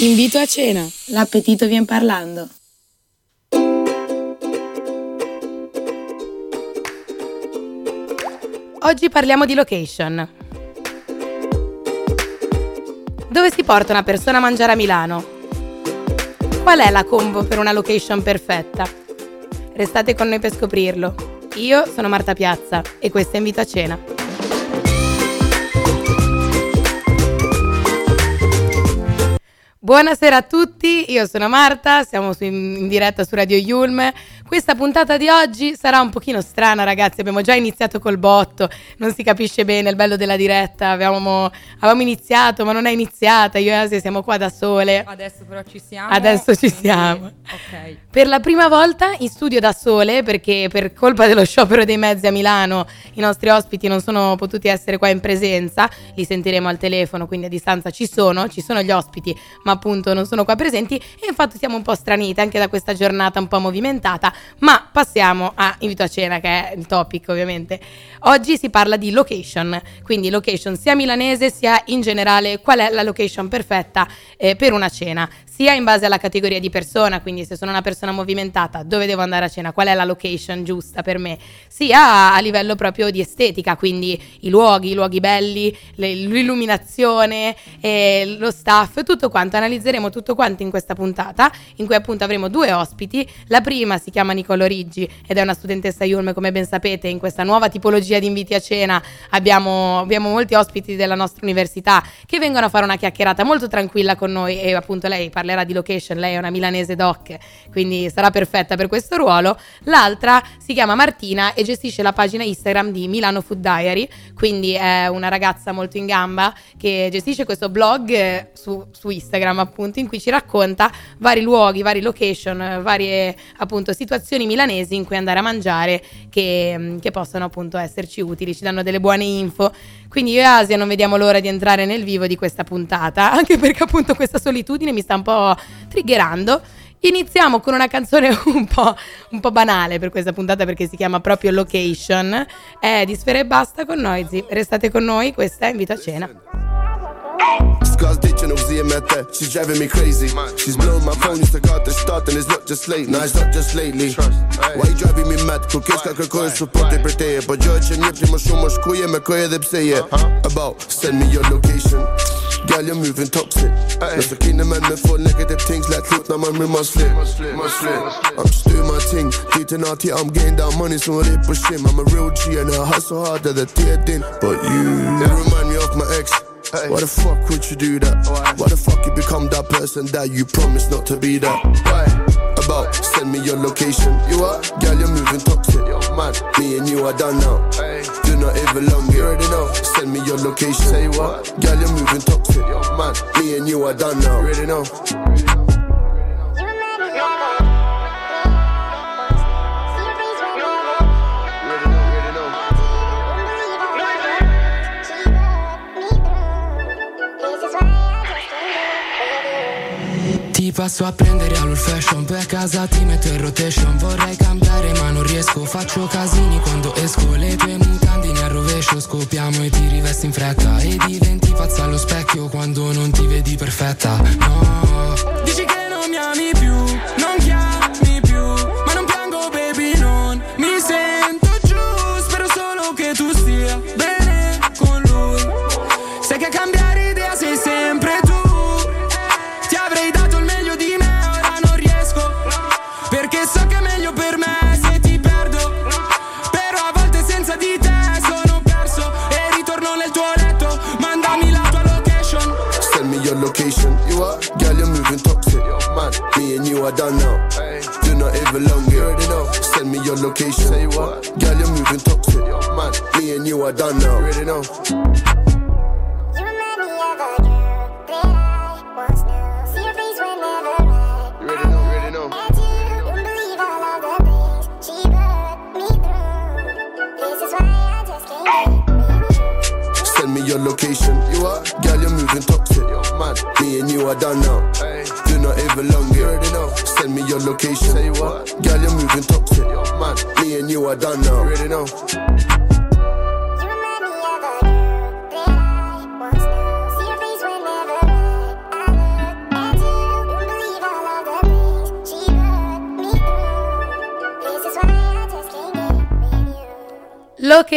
Invito a cena, l'appetito vien parlando. Oggi parliamo di location. Dove si porta una persona a mangiare a Milano? Qual è la combo per una location perfetta? Restate con noi per scoprirlo. Io sono Marta Piazza e questo è Invito a Cena. Buonasera a tutti, io sono Marta, siamo in diretta su Radio Yulm questa puntata di oggi sarà un pochino strana, ragazzi. Abbiamo già iniziato col botto, non si capisce bene il bello della diretta. Avevamo, avevamo iniziato, ma non è iniziata. Io e Asia siamo qua da sole. Adesso però ci siamo. Adesso ci siamo. Ok. Per la prima volta in studio da sole, perché per colpa dello sciopero dei mezzi a Milano i nostri ospiti non sono potuti essere qua in presenza. Li sentiremo al telefono, quindi a distanza ci sono, ci sono gli ospiti, ma appunto non sono qua presenti. E infatti siamo un po' stranite anche da questa giornata un po' movimentata ma passiamo a invito a cena, che è il topic ovviamente. Oggi si parla di location, quindi location sia milanese sia in generale qual è la location perfetta eh, per una cena sia in base alla categoria di persona, quindi se sono una persona movimentata, dove devo andare a cena, qual è la location giusta per me, sia a livello proprio di estetica, quindi i luoghi, i luoghi belli, le, l'illuminazione, eh, lo staff, tutto quanto. Analizzeremo tutto quanto in questa puntata, in cui appunto avremo due ospiti. La prima si chiama Nicolo Riggi ed è una studentessa Yulm, come ben sapete, in questa nuova tipologia di inviti a cena abbiamo, abbiamo molti ospiti della nostra università che vengono a fare una chiacchierata molto tranquilla con noi e appunto lei parla parlerà di location, lei è una milanese doc, quindi sarà perfetta per questo ruolo. L'altra si chiama Martina e gestisce la pagina Instagram di Milano Food Diary, quindi è una ragazza molto in gamba che gestisce questo blog eh, su, su Instagram appunto in cui ci racconta vari luoghi, vari location, varie appunto situazioni milanesi in cui andare a mangiare che, mm, che possono appunto esserci utili, ci danno delle buone info. Quindi io e Asia non vediamo l'ora di entrare nel vivo di questa puntata, anche perché appunto questa solitudine mi sta un po' triggerando. Iniziamo con una canzone un po', un po', banale per questa puntata perché si chiama proprio Location. È di Sfera e Basta con Noisy. Restate con noi, questa è Invito a Cena. Ditching. She's driving me crazy. She's blown my phone, used to the start, and it's not just late. Nah, it's not just lately. Why you driving me mad? Кокетска како е супоте претеје. Па джојче не прима шо мошкује, ме које да псеје. About, send me your location. Girl, you're moving toxic. Aye. That's the kingdom and me for negative things like look, now my room must flip. Flip. I'm just doing my thing. Dating here, I'm getting that money, so they push him. I'm a real G and I hustle harder than the din. But you, you remind me of my ex. Hey. Why the fuck would you do that? Why? Why the fuck you become that person that you promised not to be that? Why? About send me your location. You are, girl, you're moving toxic. Yo, man, me and you are done now. Hey. Do not even long, you already know. Send me your location. Say what? Girl, you're moving toxic. Yo, man, me and you are done now. You already know. Passo a prendere all'old fashion. A casa ti metto in rotation. Vorrei cambiare ma non riesco. Faccio casini quando esco. Le tue mutandine a rovescio Scopiamo e ti rivesti in fretta. E diventi pazza allo specchio Quando non ti vedi perfetta. No. Dici che non mi ami più. Non chiami I done now. Hey. You're not even long here. Know. Send me your location. Say what? Girl, you're moving toxic. Yo, man, me and you are done now. You already know. Send me your location. You are, girl, you're moving toxic. Yo, man, me and you are done now. Hey.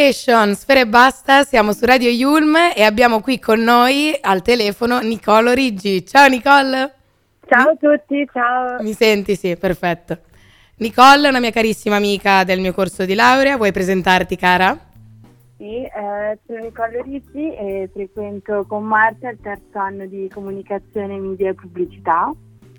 Location, Sfere e Basta, siamo su Radio Yulm e abbiamo qui con noi al telefono Nicolo Riggi. Ciao Nicole! Ciao a tutti, ciao. Mi senti? Sì, perfetto. Nicole è una mia carissima amica del mio corso di laurea, vuoi presentarti cara? Sì, eh, sono Nicole Ricci e frequento con Marta il terzo anno di comunicazione, media e pubblicità.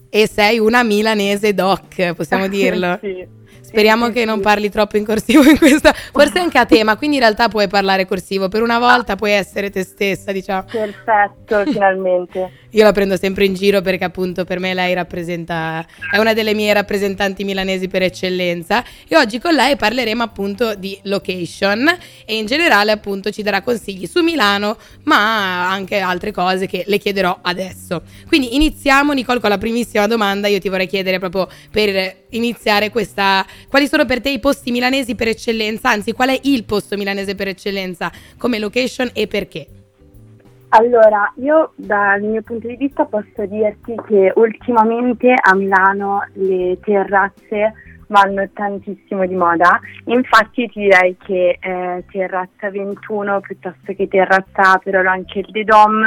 E sei una milanese doc, possiamo dirlo? sì. Speriamo che non parli troppo in corsivo in questa, forse anche a te, ma quindi in realtà puoi parlare corsivo, per una volta puoi essere te stessa, diciamo. Perfetto, finalmente. Io la prendo sempre in giro perché appunto per me lei rappresenta, è una delle mie rappresentanti milanesi per eccellenza e oggi con lei parleremo appunto di location e in generale appunto ci darà consigli su Milano ma anche altre cose che le chiederò adesso. Quindi iniziamo Nicole con la primissima domanda, io ti vorrei chiedere proprio per iniziare questa, quali sono per te i posti milanesi per eccellenza, anzi qual è il posto milanese per eccellenza? Come location e perché? Allora, io dal mio punto di vista posso dirti che ultimamente a Milano le terrazze vanno tantissimo di moda, infatti ti direi che eh, terrazza 21 piuttosto che terrazza Aperol, anche il The Dom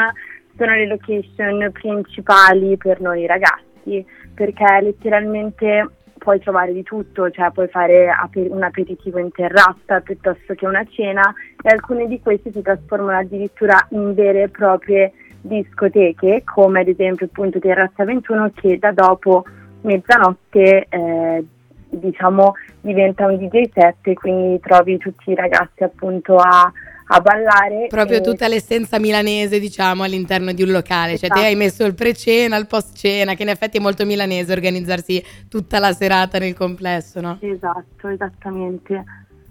sono le location principali per noi ragazzi perché letteralmente puoi trovare di tutto, cioè puoi fare ape- un aperitivo in terrazza piuttosto che una cena e alcune di queste si trasformano addirittura in vere e proprie discoteche, come ad esempio appunto Terrazza 21 che da dopo mezzanotte eh, diciamo diventa un DJ set e quindi trovi tutti i ragazzi appunto a, a ballare. Proprio e- tutta l'essenza milanese, diciamo, all'interno di un locale. Cioè, te Esatto. hai messo il pre-cena, il post-cena, che in effetti è molto milanese organizzarsi tutta la serata nel complesso, no? Esatto, esattamente.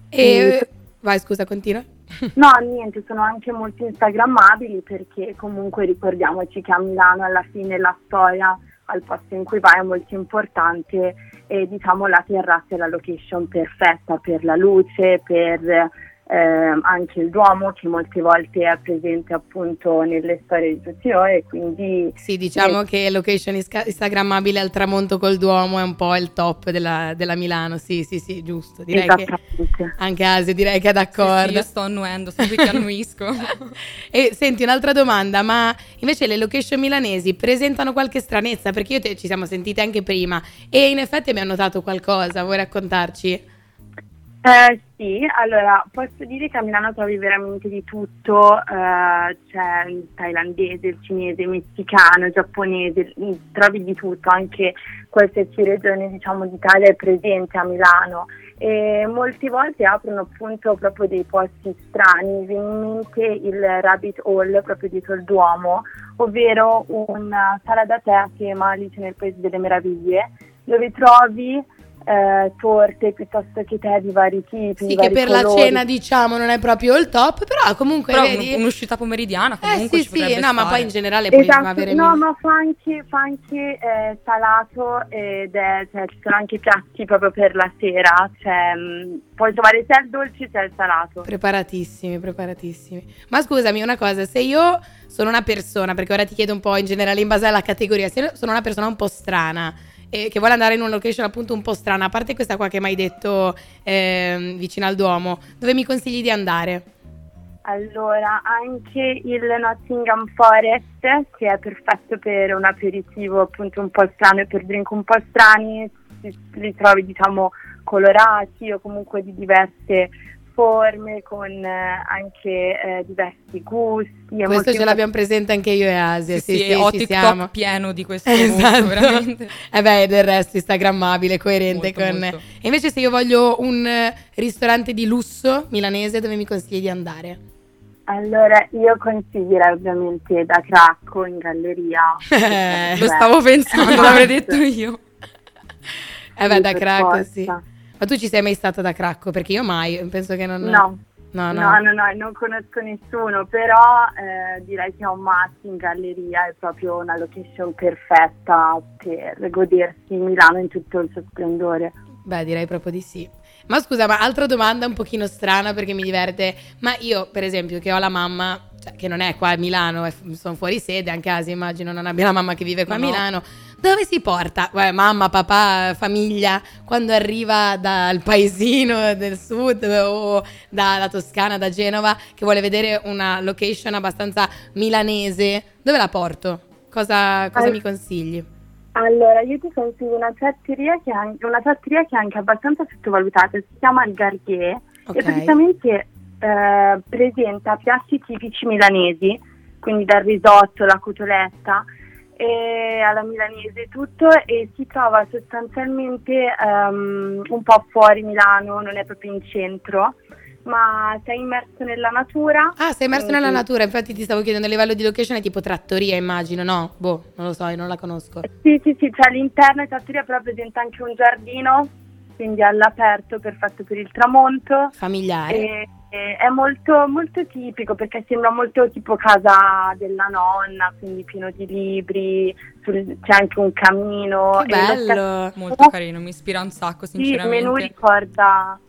E... Vai, scusa, continua. No, niente, sono anche molto instagrammabili perché comunque ricordiamoci che a Milano alla fine la storia al posto in cui vai è molto importante e diciamo la terrazza è la location perfetta per la luce, per ehm, anche il Duomo che molte volte è presente appunto nelle storie di tutti noi e quindi Sì, diciamo Eh. che location isca- instagrammabile al tramonto col Duomo è un po' il top della, della Milano. Sì, sì, sì, giusto. Direi che anche Asia direi che è Sì, sì, d'accordo. io sto annuendo, sto qui che annuisco. E senti un'altra domanda, ma invece le location milanesi presentano qualche stranezza? Perché io te ci siamo sentite anche prima e in effetti abbiamo notato qualcosa, vuoi raccontarci? Eh, sì, allora posso dire che a Milano trovi veramente di tutto, eh, c'è il thailandese, il cinese, il messicano, il giapponese, mm, trovi di tutto, anche qualsiasi regione diciamo d'Italia è presente a Milano. E molte volte aprono appunto proprio dei posti strani, mi viene in mente il Rabbit Hall proprio dietro il Duomo, ovvero una sala da tè a tema Alice nel Paese delle Meraviglie, dove trovi eh, torte piuttosto che tè di vari tipi. Sì, di che vari per la colori. cena diciamo non è proprio il top, però comunque Però vedi... un'uscita pomeridiana Eh comunque sì ci sì, potrebbe no, ma stare. poi in generale puoi Esatto, avere no, mille- ma fa anche, fa anche eh, salato ed è, cioè, ci sono anche piatti proprio per la sera, cioè, mh, puoi trovare sia il dolce sia il salato. Preparatissimi, preparatissimi. Ma scusami una cosa, se io sono una persona, perché ora ti chiedo un po' in generale in base alla categoria, se io sono una persona un po' strana e che vuole andare in una location appunto un po' strana, a parte questa qua che mi hai detto ehm, vicino al Duomo, dove mi consigli di andare? Allora, anche il Nottingham Forest, che è perfetto per un aperitivo appunto un po' strano e per drink un po' strani, li trovi diciamo colorati o comunque di diverse forme, con eh, anche eh, diversi gusti. è Questo molto ce l'abbiamo presente anche io e Asia. Sì, Sì, sì, sì, ho TikTok siamo. pieno di questo Esatto. gusto, veramente. E beh, del resto instagrammabile, coerente Molto, con... molto. E invece se io voglio un eh, ristorante di lusso milanese, dove mi consigli di andare? Allora, io consiglierei ovviamente da Cracco in galleria. Eh, Lo stavo pensando, l'avrei detto io. Eh beh, da Cracco, forza. sì. Ma tu ci sei mai stata da Cracco? Perché io mai, penso che non... No, No, no. no, no, no, non conosco nessuno, però eh, direi che un Matti in galleria è proprio una location perfetta per godersi Milano in tutto il suo splendore. Beh, direi proprio di sì. Ma scusa, ma altra domanda un pochino strana perché mi diverte. Ma io, per esempio, che ho la mamma, cioè, che non è qua a Milano, sono fuori sede, anche Asia immagino non abbia la mamma che vive qua No, a no. Dove si porta Beh, mamma, papà, famiglia quando arriva dal paesino del sud o dalla Toscana, da Genova, che vuole vedere una location abbastanza milanese? Dove la porto? Cosa, cosa Al- mi consigli? Allora, io ti consiglio una trattoria che che è anche abbastanza sottovalutata, si chiama Il Gardier Ok. e praticamente eh, presenta piatti tipici milanesi, quindi dal risotto, la cotoletta e alla milanese tutto e si trova sostanzialmente ehm, un po' fuori Milano, non è proprio in centro, ma sei immerso nella natura. Ah, sei immerso nella natura, infatti ti stavo chiedendo a livello di location è tipo trattoria, immagino, no? Boh, non lo so, io non la conosco. Sì, sì, sì, c'è all'interno di trattoria però presenta anche un giardino, quindi all'aperto, perfetto per il tramonto. Familiare. E è molto, molto tipico perché sembra molto tipo casa della nonna, quindi pieno di libri, sul- c'è anche un camino. Che e bello. Molto carino, mi ispira un sacco, Sì, il menù sinceramente. ricorda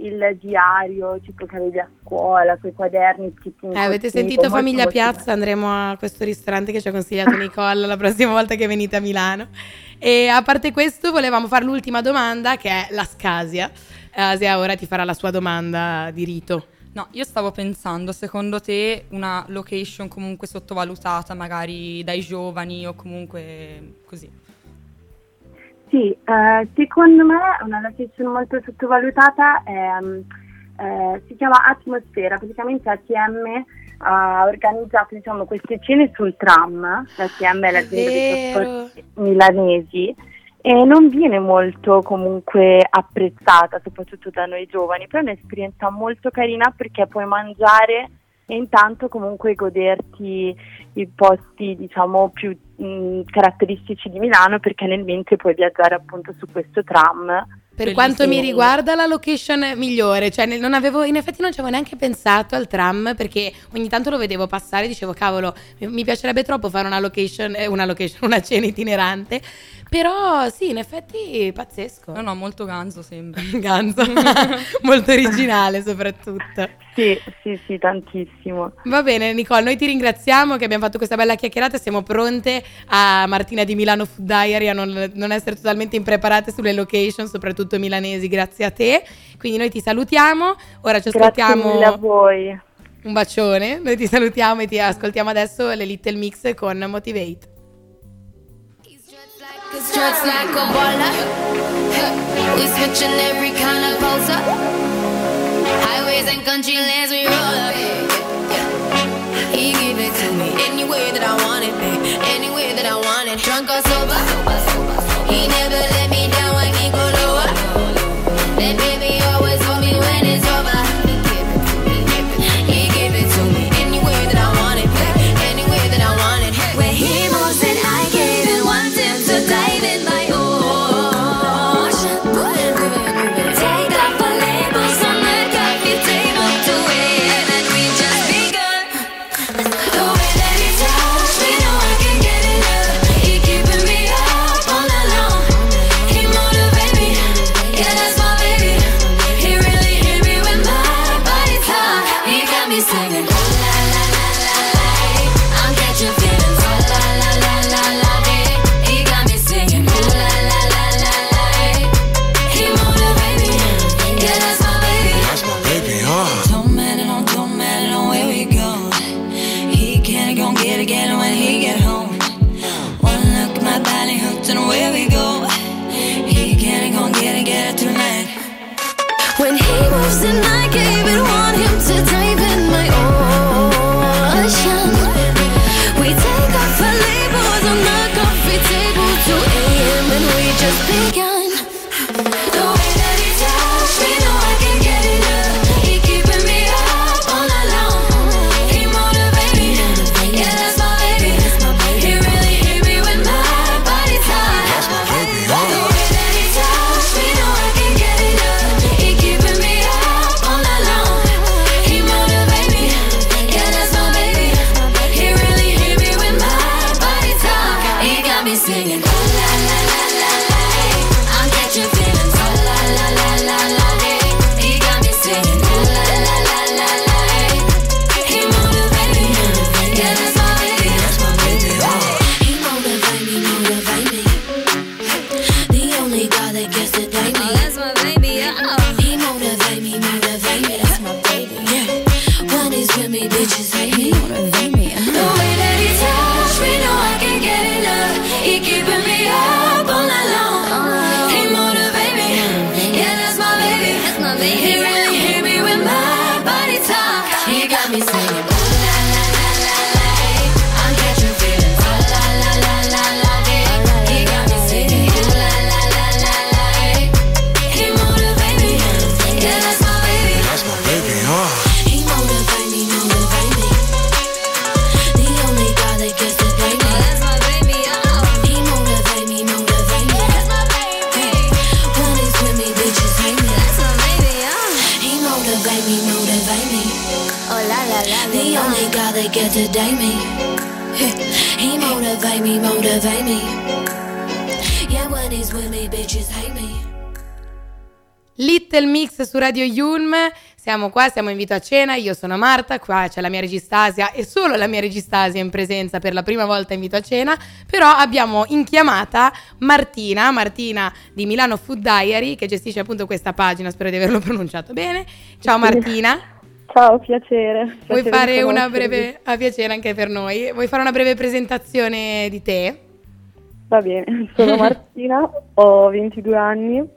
il diario tipo che avevi a scuola, quei quaderni tipo Eh, avete sentito Famiglia Piazza? Andremo a questo ristorante che ci ha consigliato Nicola la prossima volta che venite a Milano. E a parte questo, volevamo fare l'ultima domanda che è la Scasia. Eh, Asia ora ti farà la sua domanda di rito. No, io stavo pensando, secondo te una location comunque sottovalutata, magari dai giovani o comunque così? Sì, eh, secondo me una location molto sottovalutata è, mm, eh, si chiama Atmosfera, praticamente ATM ha organizzato diciamo, queste cene sul tram, l'ATM è l'azienda di Vero. trasporti milanesi e non viene molto comunque apprezzata, soprattutto da noi giovani, però è un'esperienza molto carina perché puoi mangiare e intanto comunque goderti i posti diciamo più mh, caratteristici di Milano perché nel mentre puoi viaggiare appunto su questo tram. Per quanto mi riguarda la location migliore, cioè nel- non avevo, in effetti non ci avevo neanche pensato al tram perché ogni tanto lo vedevo passare e dicevo cavolo mi, mi piacerebbe troppo fare una location, eh, una location, una cena itinerante, però sì in effetti pazzesco. No, no, molto ganzo sembra. Ganzo, molto originale soprattutto. Sì, sì, sì, tantissimo. Va bene Nicole, noi ti ringraziamo che abbiamo fatto questa bella chiacchierata e siamo pronte a Martina di Milano Food Diary a non, non essere totalmente impreparate sulle location, soprattutto milanesi, grazie a te. Quindi noi ti salutiamo, ora ci Grazie ascoltiamo mille a voi. un bacione, noi ti salutiamo e ti ascoltiamo adesso le Little Mix con Motivate. Struts like a baller. We switching every kind of poser. Highways and country lands we roll up. He give it to me any way that I want it, babe. Any way that I want it. Drunk or sober. He never let me just begun. Me, motivate me. Yeah, when he's with me, bitches hate me. Little Mix su Radio Yulm, siamo qua, siamo in Vito a cena, io sono Marta, qua c'è la mia registasia e solo la mia registasia in presenza per la prima volta in Vito a cena, però abbiamo in chiamata Martina, Martina di Milano Food Diary che gestisce appunto questa pagina, spero di averlo pronunciato bene. Ciao Martina, Ciao, piacere. vuoi Piacere fare di una breve, a piacere anche per noi, vuoi fare una breve presentazione di te? Va bene, sono Martina, ho 22 anni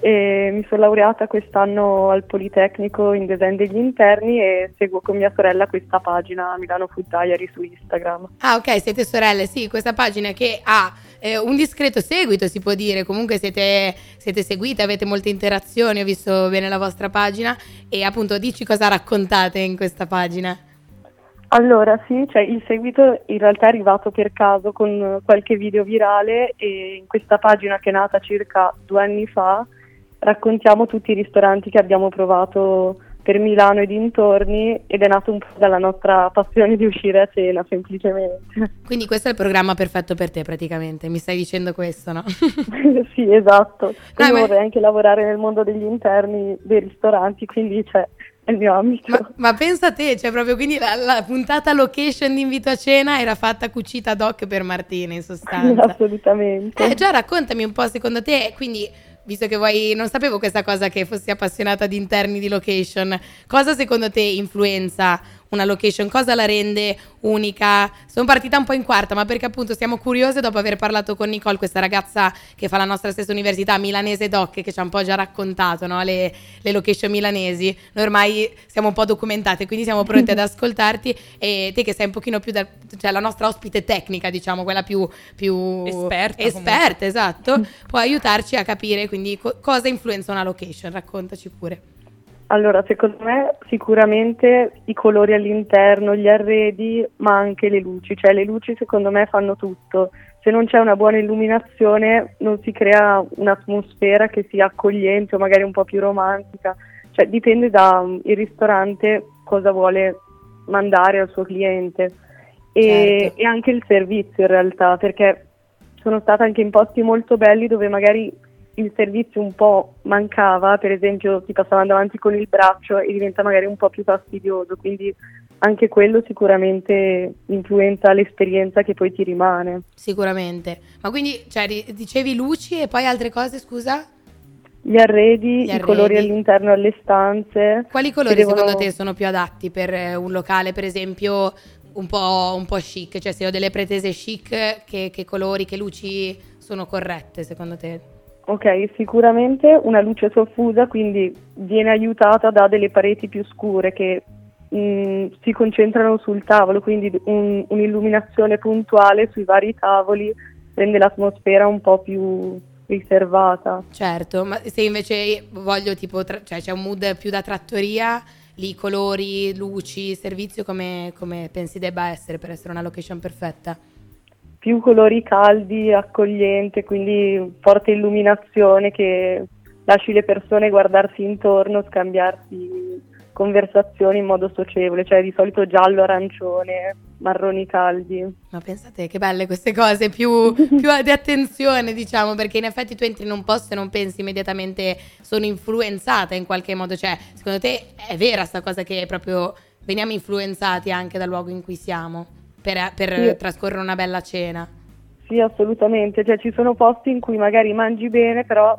e mi sono laureata quest'anno al Politecnico in design degli interni e seguo con mia sorella questa pagina Milano Food Diary su Instagram. Ah, ok, siete sorelle, sì, questa pagina che ha eh, un discreto seguito, si può dire. Comunque siete, siete seguite, avete molte interazioni, ho visto bene la vostra pagina. E appunto, dici cosa raccontate in questa pagina. Allora sì, cioè il seguito in realtà è arrivato per caso con qualche video virale e in questa pagina che è nata circa due anni fa raccontiamo tutti i ristoranti che abbiamo provato per Milano e dintorni ed è nato un po' dalla nostra passione di uscire a cena semplicemente. Quindi questo è il programma perfetto per te praticamente, mi stai dicendo questo, no? sì, esatto. Io ma- vorrei anche lavorare nel mondo degli interni dei ristoranti, quindi cioè, il mio ambito. ma, ma pensa a te, cioè proprio quindi la, la puntata location di invito a cena era fatta cucita ad hoc per Martina in sostanza. Assolutamente. Eh, già raccontami un po' secondo te, quindi visto che vuoi, non sapevo questa cosa che fossi appassionata di interni di location, cosa secondo te influenza una location? Cosa la rende unica? Sono partita un po' in quarta, ma perché appunto siamo curiose dopo aver parlato con Nicole, questa ragazza che fa la nostra stessa università, milanese doc, che ci ha un po' già raccontato no? le, le location milanesi. Noi ormai siamo un po' documentate, quindi siamo pronte ad ascoltarti e te che sei un pochino più, da, cioè la nostra ospite tecnica, diciamo, quella più, più Esperta, esperta esatto, può aiutarci a capire quindi co- cosa influenza una location. Raccontaci pure. Allora, secondo me sicuramente i colori all'interno, gli arredi, ma anche le luci, cioè le luci secondo me fanno tutto. Se non c'è una buona illuminazione non si crea un'atmosfera che sia accogliente o magari un po' più romantica, cioè dipende dal ristorante cosa vuole mandare al suo cliente e, Certo. e anche il servizio in realtà, perché sono stata anche in posti molto belli dove magari il servizio un po' mancava, per esempio ti passavano davanti con il braccio e diventa magari un po' più fastidioso, quindi anche quello sicuramente influenza l'esperienza che poi ti rimane. Sicuramente. Ma quindi, cioè, dicevi luci e poi altre cose, scusa? Gli arredi, Gli i colori arredi. all'interno alle stanze. Quali colori devono- secondo te sono più adatti per eh, un locale, per esempio, un po', un po' chic? Cioè, se ho delle pretese chic, che, che colori, che luci sono corrette secondo te? Ok, sicuramente una luce soffusa, quindi viene aiutata da delle pareti più scure che mh, si concentrano sul tavolo, quindi un- un'illuminazione puntuale sui vari tavoli rende l'atmosfera un po' più riservata. Certo, ma se invece voglio tipo, tra- cioè c'è un mood più da trattoria, lì colori, luci, servizio, come, come pensi debba essere per essere una location perfetta? Più colori caldi, accogliente, quindi forte illuminazione che lasci le persone guardarsi intorno, scambiarsi conversazioni in modo socievole, cioè di solito giallo, arancione, marroni caldi. Ma pensate che belle queste cose, più, più di attenzione diciamo, perché in effetti tu entri in un posto e non pensi immediatamente sono influenzata in qualche modo, cioè secondo te è vera sta cosa che proprio veniamo influenzati anche dal luogo in cui siamo per, per Sì. trascorrere una bella cena? Sì, assolutamente, cioè ci sono posti in cui magari mangi bene, però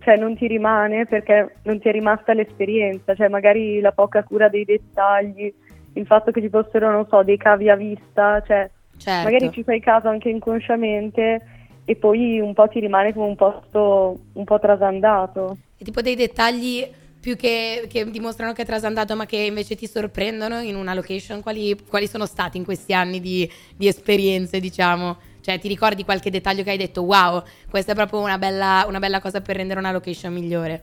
cioè, non ti rimane perché non ti è rimasta l'esperienza, cioè magari la poca cura dei dettagli, il fatto che ci fossero, non so, dei cavi a vista, cioè Certo. magari ci fai caso anche inconsciamente e poi un po' ti rimane come un posto un po' trasandato. E tipo dei dettagli più che, che dimostrano che è trasandato, ma che invece ti sorprendono in una location, quali, quali sono stati in questi anni di, di esperienze, diciamo? Cioè, ti ricordi qualche dettaglio che hai detto, wow, questa è proprio una bella, una bella cosa per rendere una location migliore?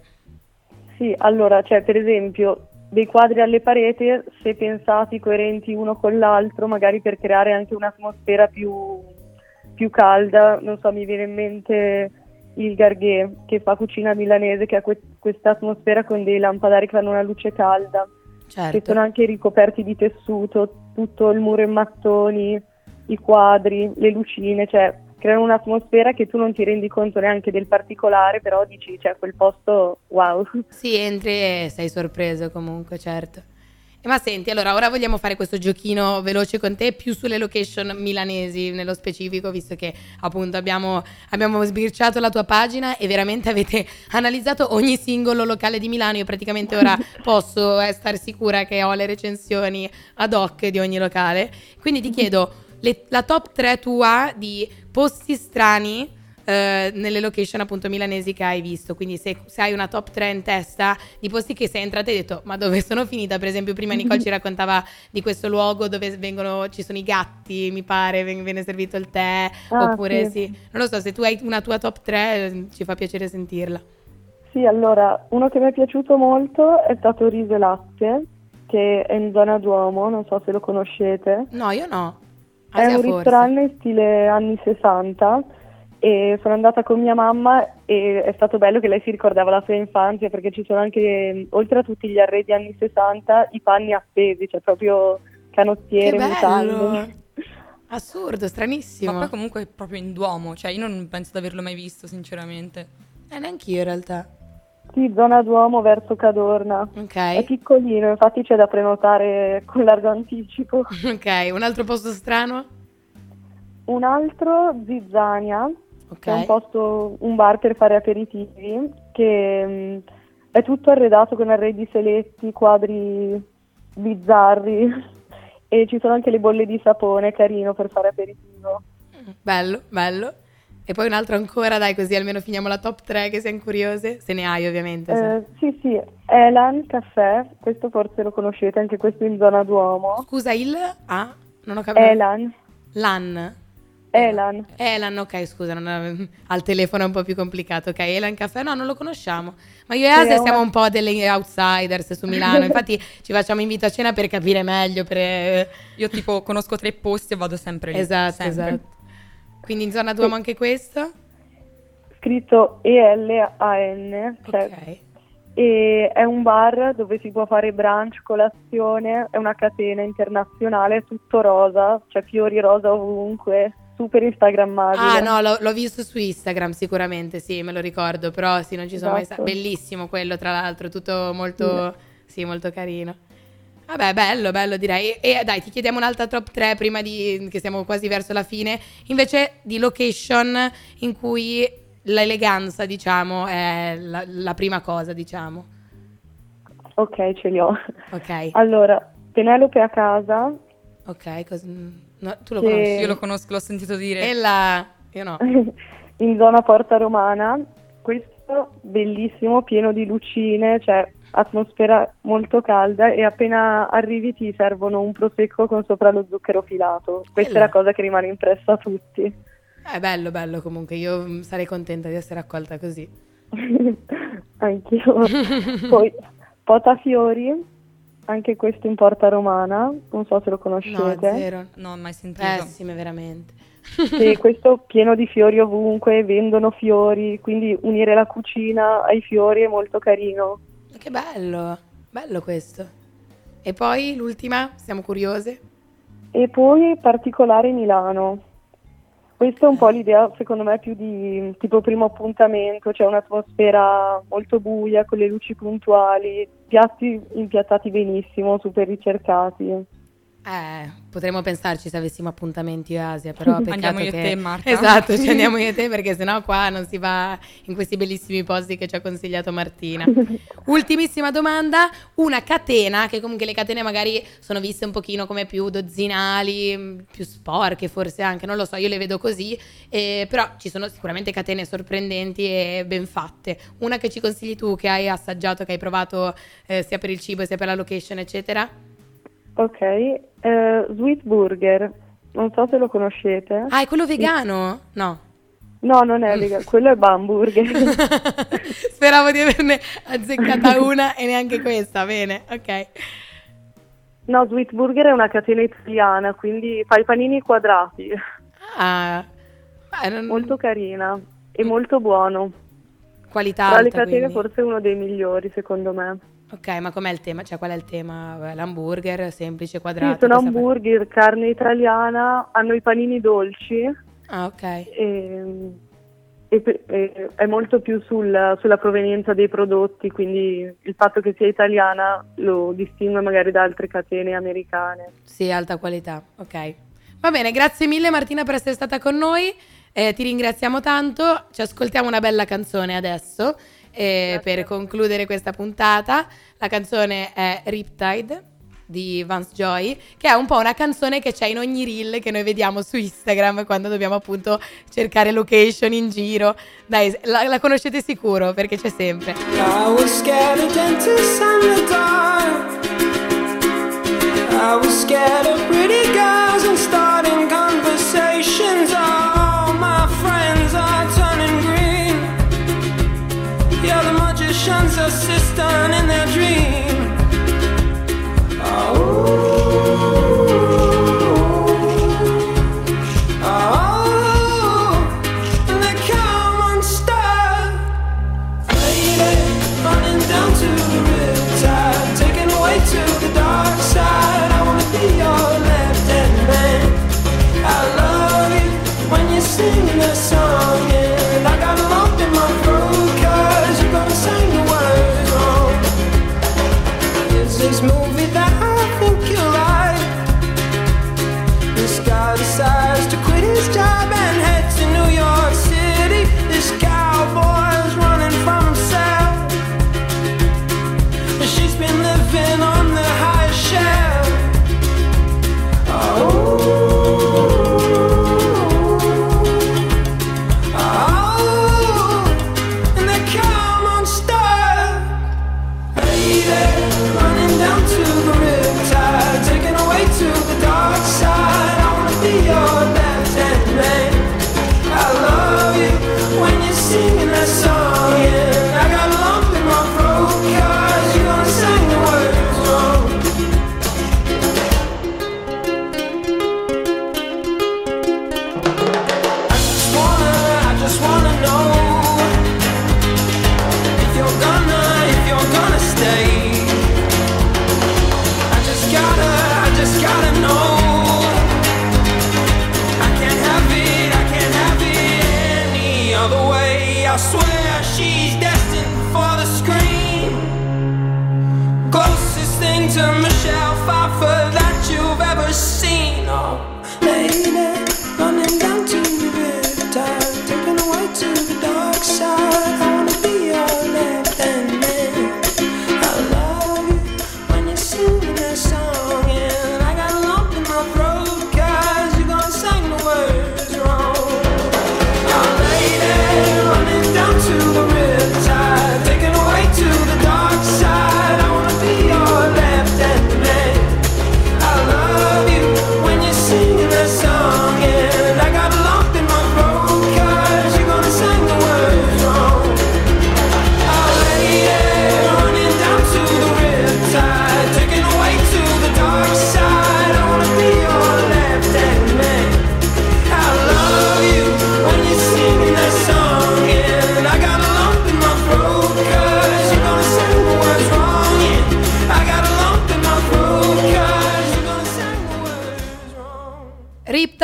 Sì, allora, cioè, per esempio, dei quadri alle pareti, se pensati coerenti uno con l'altro, magari per creare anche un'atmosfera più, più calda, non so, mi viene in mente il Garghe che fa cucina milanese, che ha que- questa atmosfera con dei lampadari che fanno una luce calda, che Certo. sono anche ricoperti di tessuto, tutto il muro in mattoni, i quadri, le lucine, cioè creano un'atmosfera che tu non ti rendi conto neanche del particolare, però dici, cioè, quel posto, wow. Sì, entri e sei sorpreso comunque, certo. E ma senti, allora ora vogliamo fare questo giochino veloce con te, più sulle location milanesi nello specifico, visto che appunto abbiamo, abbiamo sbirciato la tua pagina e veramente avete analizzato ogni singolo locale di Milano. Io praticamente ora posso eh, star sicura che ho le recensioni ad hoc di ogni locale. Quindi ti chiedo le- la top 3 tua di posti strani eh, nelle location appunto milanesi che hai visto. Quindi se, se hai una top 3 in testa di posti che sei entrata e hai detto ma dove sono finita? Per esempio prima Nicole ci raccontava di questo luogo dove vengono, ci sono i gatti, mi pare, viene servito il tè, Ah, oppure sì. sì. Non lo so, se tu hai una tua top 3 ci fa piacere sentirla. Sì, allora, uno che mi è piaciuto molto è stato Riso e Latte, che è in zona Duomo, non so se lo conoscete. No, io no. È Asia un forse. ristorante in stile anni 60 e sono andata con mia mamma e è stato bello che lei si ricordava la sua infanzia perché ci sono anche, oltre a tutti gli arredi anni 60, i panni appesi, cioè proprio canottiere, mutande. Assurdo, stranissimo. Ma poi comunque è proprio in Duomo, cioè io non penso di averlo mai visto, sinceramente. Eh, neanch'io in realtà. Sì, zona Duomo verso Cadorna. Ok. È piccolino, infatti c'è da prenotare con largo anticipo. Ok, un altro posto strano? Un altro, Zizzania, Ok. che è un posto, un bar per fare aperitivi, che mh, è tutto arredato con arredi seletti, quadri bizzarri e ci sono anche le bolle di sapone, carino per fare aperitivo. Bello, bello. E poi un altro ancora, dai, così almeno finiamo la top 3 che siamo curiose. Se ne hai, ovviamente. Eh, sì, sì, Elan Caffè, questo forse lo conoscete, anche questo in zona Duomo. Scusa, il Ah, non ho capito. Elan, Lan. Elan. Elan, ok, scusa, non è- al telefono è un po' più complicato. Ok, Elan Caffè, no, non lo conosciamo. Ma io e Sì, Asia una- siamo un po' delle outsiders su Milano. Infatti ci facciamo invito a cena per capire meglio. Per... Io tipo conosco tre posti e vado sempre lì. Esatto, sempre. esatto. Quindi in zona Duomo anche questo? Scritto E-L-A-N, cioè Ok. e è un bar dove si può fare brunch, colazione, è una catena internazionale, tutto rosa, cioè fiori rosa ovunque, super instagrammabile. Ah no, l'ho, l'ho visto su Instagram sicuramente, sì, me lo ricordo, però sì, non ci sono mai Esatto. stato. Bellissimo quello, tra l'altro, tutto molto, sì, molto carino. Vabbè, bello, bello direi. E dai, ti chiediamo un'altra top 3 prima di, che siamo quasi verso la fine, invece di location in cui l'eleganza, diciamo, è la, la prima cosa, diciamo. Ok, ce li ho. Ok, Allora, Penelope a casa, ok, cos- no, tu lo Sì. conosci? Io lo conosco, l'ho sentito dire. E la... Io no. in zona Porta Romana, questo bellissimo, pieno di lucine, cioè atmosfera molto calda e appena arrivi ti servono un prosecco con sopra lo zucchero filato. Questa è Bella. la cosa che rimane impressa a tutti. È bello, bello comunque, io mm, sarei contenta di essere accolta così. Anch'io. Poi Potafiori, anche questo in Porta Romana, non so se lo No, conoscete. zero. No, mai sentito. Pessime, veramente. Sì, questo pieno di fiori ovunque, vendono fiori, quindi unire la cucina ai fiori è molto carino. Che bello, bello questo. E poi l'ultima, siamo curiose. E poi particolare Milano. Questa è un po' l'idea, secondo me, più di tipo primo appuntamento, c'è un'atmosfera molto buia con le luci puntuali, piatti impiattati benissimo, super ricercati. Eh, potremmo pensarci se avessimo appuntamenti e Asia, però Andiamo io e che... te, Marta. Esatto, ci andiamo io e te perché sennò qua non si va in questi bellissimi posti che ci ha consigliato Martina. Ultimissima domanda, una catena, che comunque le catene magari sono viste un pochino come più dozzinali, mh, più sporche forse anche, non lo so, io le vedo così, eh, però ci sono sicuramente catene sorprendenti e ben fatte. Una che ci consigli tu, che hai assaggiato, che hai provato eh, sia per il cibo sia per la location, eccetera? Ok, eh, Sweet Burger, non so se lo conoscete. Ah, è quello vegano? No. No, non è vegano, quello è Bamburger. Speravo di averne azzeccata una e neanche questa, bene, ok. No, Sweet Burger è una catena italiana, quindi fa i panini quadrati. Ah, non- Molto carina e molto buono. qualità Tra le alta, catene quindi. forse uno dei migliori, secondo me. Ok, ma com'è il tema? Cioè, qual è il tema? L'hamburger semplice, Sì, quadrato. sono cosa fa- hamburger, carne italiana, hanno i panini dolci Ah, ok. e, e- e- è molto più sul- sulla provenienza dei prodotti, quindi il fatto che sia italiana lo distingue magari da altre catene americane. Sì, alta qualità, ok. Va bene, grazie mille Martina per essere stata con noi. Eh, ti ringraziamo tanto. Ci ascoltiamo una bella canzone adesso eh, per concludere questa puntata. La canzone è Riptide di Vance Joy, che è un po' una canzone che c'è in ogni reel che noi vediamo su Instagram quando dobbiamo appunto cercare location in giro. Dai, la, la conoscete sicuro perché c'è sempre. I was scared of dentists and the dark. I was scared of pretty girls and starting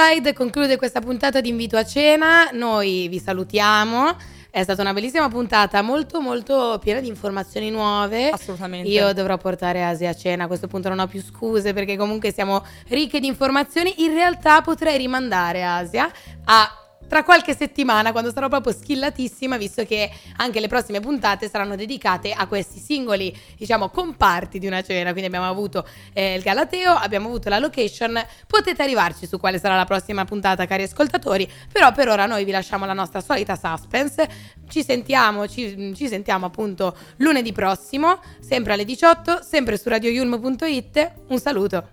Riptide conclude questa puntata di invito a cena. Noi vi salutiamo. È stata una bellissima puntata, molto molto piena di informazioni nuove. Assolutamente. Io dovrò portare Asia a cena, a questo punto non ho più scuse perché comunque siamo ricche di informazioni. In realtà potrei rimandare Asia a tra qualche settimana quando sarò proprio skillatissima, visto che anche le prossime puntate saranno dedicate a questi singoli, diciamo, comparti di una cena. Quindi abbiamo avuto eh, il Galateo, abbiamo avuto la location. Potete arrivarci su quale sarà la prossima puntata, cari ascoltatori. Però per ora noi vi lasciamo la nostra solita suspense. Ci sentiamo, ci, ci sentiamo appunto lunedì prossimo, sempre alle 18, sempre su radioyulm.it. Un saluto.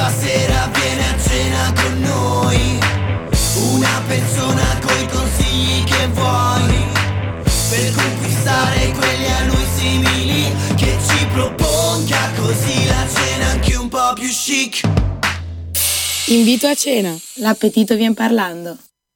E questa sera viene a cena con noi Una persona coi consigli che vuoi Per conquistare quelli a lui simili Che ci proponga così la cena anche un po' più chic Invito a cena. L'appetito vien parlando.